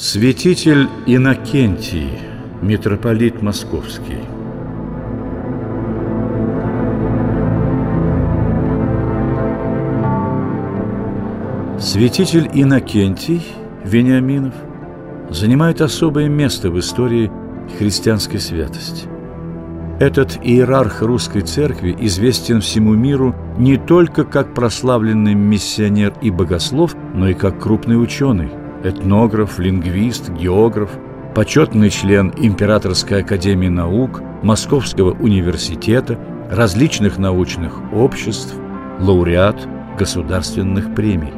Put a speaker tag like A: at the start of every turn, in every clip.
A: Святитель Иннокентий, митрополит Московский. Святитель Иннокентий Вениаминов занимает особое место в истории христианской святости. Этот иерарх русской церкви известен всему миру не только как прославленный миссионер и богослов, но и как крупный ученый – этнограф, лингвист, географ, почетный член Императорской академии наук, Московского университета, различных научных обществ, лауреат государственных премий.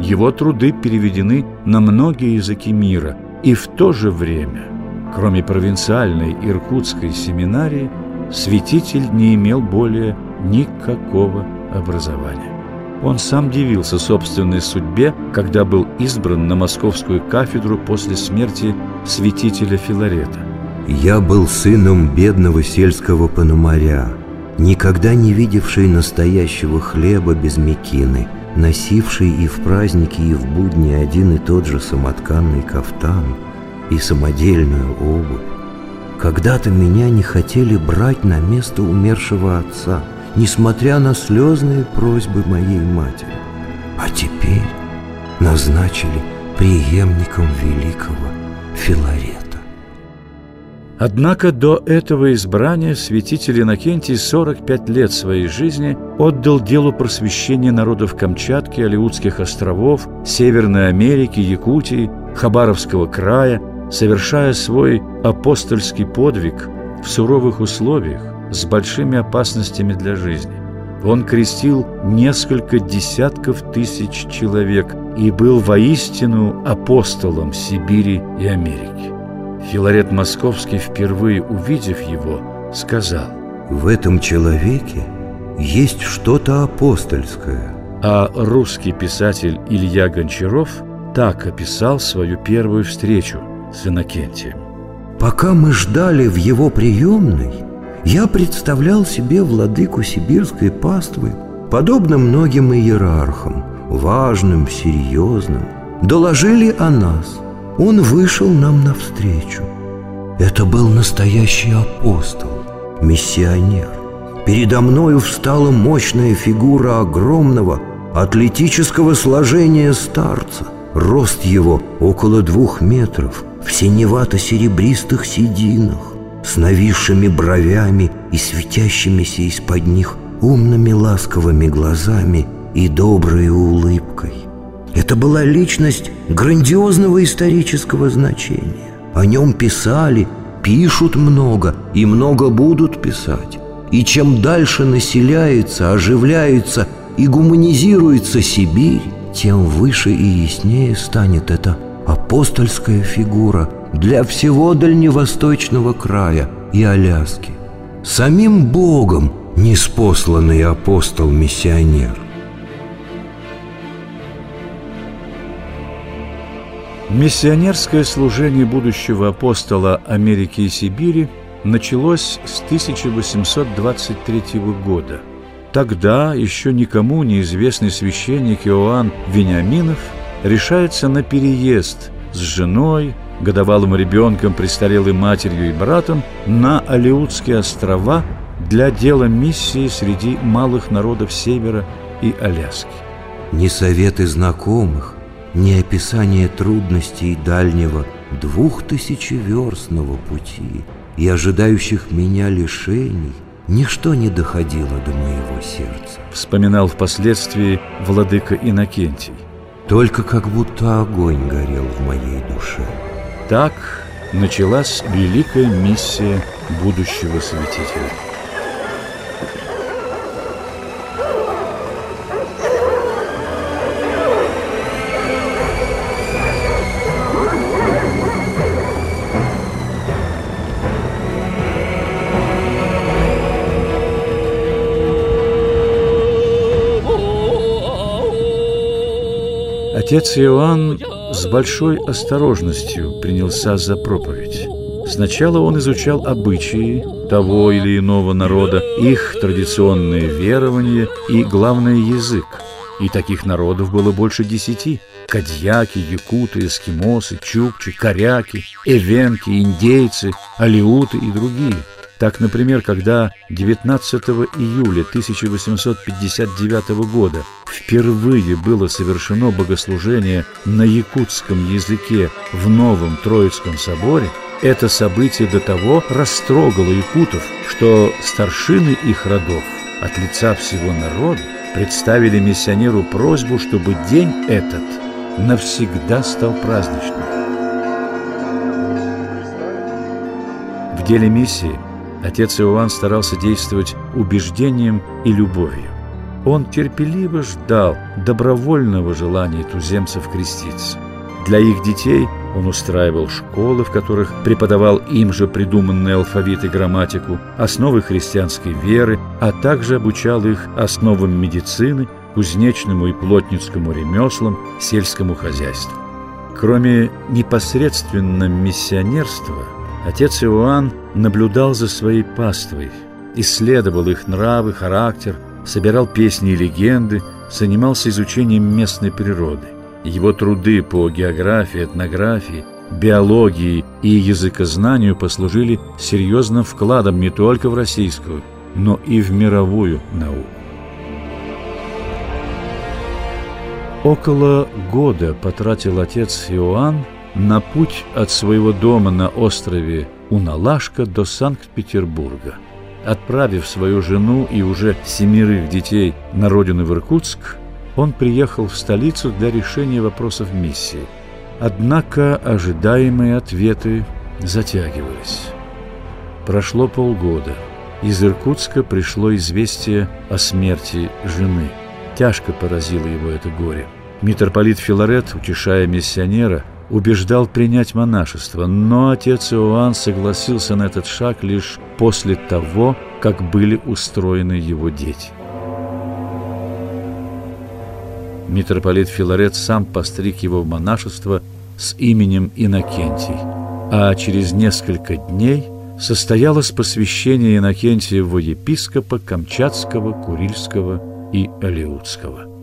A: Его труды переведены на многие языки мира, и в то же время, кроме провинциальной иркутской семинарии, святитель не имел более никакого образования. Он сам дивился собственной судьбе, когда был избран на московскую кафедру после смерти святителя Филарета.
B: «Я был сыном бедного сельского пономаря, никогда не видевший настоящего хлеба без мекины, носивший и в праздники, и в будни один и тот же самотканный кафтан и самодельную обувь. Когда-то меня не хотели брать на место умершего отца – несмотря на слезные просьбы моей матери. А теперь назначили преемником великого Филарета.
A: Однако до этого избрания святитель Иннокентий 45 лет своей жизни отдал делу просвещения народов Камчатки, Алиутских островов, Северной Америки, Якутии, Хабаровского края, совершая свой апостольский подвиг в суровых условиях, с большими опасностями для жизни. Он крестил несколько десятков тысяч человек и был воистину апостолом Сибири и Америки. Филарет Московский, впервые увидев его, сказал
B: «В этом человеке есть что-то апостольское».
A: А русский писатель Илья Гончаров так описал свою первую встречу с Иннокентием.
B: «Пока мы ждали в его приемной, я представлял себе владыку сибирской паствы, подобно многим иерархам, важным, серьезным. Доложили о нас. Он вышел нам навстречу. Это был настоящий апостол, миссионер. Передо мною встала мощная фигура огромного, атлетического сложения старца. Рост его около двух метров, в синевато-серебристых сединах с нависшими бровями и светящимися из-под них умными ласковыми глазами и доброй улыбкой. Это была личность грандиозного исторического значения. О нем писали, пишут много и много будут писать. И чем дальше населяется, оживляется и гуманизируется Сибирь, тем выше и яснее станет эта апостольская фигура – для всего дальневосточного края и Аляски. Самим Богом неспосланный апостол-миссионер.
A: Миссионерское служение будущего апостола Америки и Сибири началось с 1823 года. Тогда еще никому неизвестный священник Иоанн Вениаминов решается на переезд с женой, годовалым ребенком, престарелой матерью и братом на Алеутские острова для дела миссии среди малых народов Севера и Аляски.
B: Ни советы знакомых, ни описание трудностей дальнего двухтысячеверстного пути и ожидающих меня лишений ничто не доходило до моего сердца.
A: Вспоминал впоследствии владыка Иннокентий.
B: Только как будто огонь горел в моей душе.
A: Так началась великая миссия будущего святителя. Отец Иоанн с большой осторожностью принялся за проповедь. Сначала он изучал обычаи того или иного народа, их традиционные верования и, главное, язык. И таких народов было больше десяти. кадьяки, якуты, эскимосы, чукчи, коряки, эвенки, индейцы, алиуты и другие. Так, например, когда 19 июля 1859 года впервые было совершено богослужение на якутском языке в Новом Троицком соборе, это событие до того растрогало якутов, что старшины их родов от лица всего народа представили миссионеру просьбу, чтобы день этот навсегда стал праздничным. В деле миссии отец Иоанн старался действовать убеждением и любовью. Он терпеливо ждал добровольного желания туземцев креститься. Для их детей он устраивал школы, в которых преподавал им же придуманный алфавит и грамматику, основы христианской веры, а также обучал их основам медицины, кузнечному и плотницкому ремеслам, сельскому хозяйству. Кроме непосредственно миссионерства, отец Иоанн наблюдал за своей паствой, исследовал их нравы, характер, собирал песни и легенды, занимался изучением местной природы. Его труды по географии, этнографии, биологии и языкознанию послужили серьезным вкладом не только в российскую, но и в мировую науку. Около года потратил отец Иоанн на путь от своего дома на острове Уналашка до Санкт-Петербурга. Отправив свою жену и уже семерых детей на родину в Иркутск, он приехал в столицу для решения вопросов миссии. Однако ожидаемые ответы затягивались. Прошло полгода. Из Иркутска пришло известие о смерти жены. Тяжко поразило его это горе. Митрополит Филарет, утешая миссионера, убеждал принять монашество, но отец Иоанн согласился на этот шаг лишь после того, как были устроены его дети. митрополит Филарет сам постриг его в монашество с именем Иннокентий, а через несколько дней состоялось посвящение Иннокентия в епископа Камчатского, Курильского и Алиутского.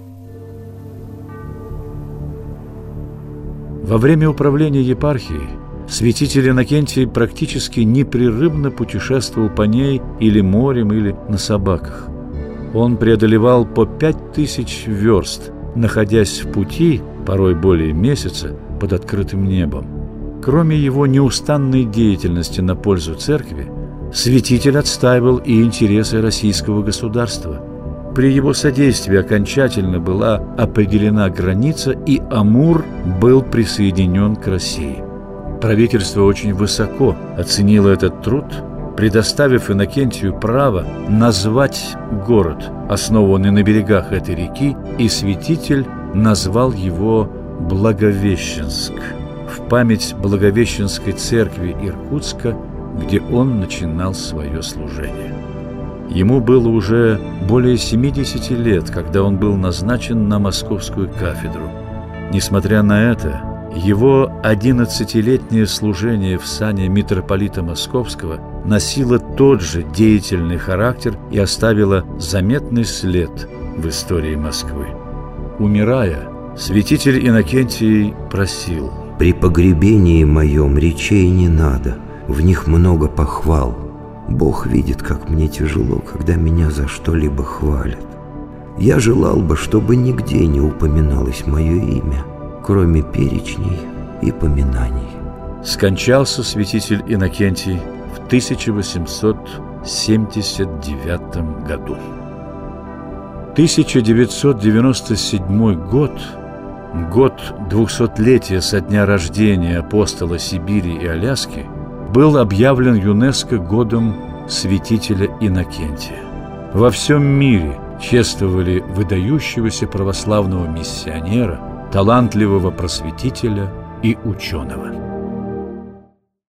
A: Во время управления епархией святитель Иннокентий практически непрерывно путешествовал по ней или морем, или на собаках. Он преодолевал по пять тысяч верст – находясь в пути, порой более месяца, под открытым небом. Кроме его неустанной деятельности на пользу церкви, святитель отстаивал и интересы российского государства. При его содействии окончательно была определена граница, и Амур был присоединен к России. Правительство очень высоко оценило этот труд – предоставив Иннокентию право назвать город, основанный на берегах этой реки, и святитель назвал его Благовещенск в память Благовещенской церкви Иркутска, где он начинал свое служение. Ему было уже более 70 лет, когда он был назначен на московскую кафедру. Несмотря на это, его одиннадцатилетнее служение в сане митрополита Московского носило тот же деятельный характер и оставило заметный след в истории Москвы. Умирая, святитель Иннокентий просил
B: «При погребении моем речей не надо, в них много похвал. Бог видит, как мне тяжело, когда меня за что-либо хвалят. Я желал бы, чтобы нигде не упоминалось мое имя» кроме перечней и поминаний.
A: Скончался святитель Иннокентий в 1879 году. 1997 год, год двухсотлетия со дня рождения апостола Сибири и Аляски, был объявлен ЮНЕСКО годом святителя Иннокентия. Во всем мире чествовали выдающегося православного миссионера – талантливого просветителя и ученого.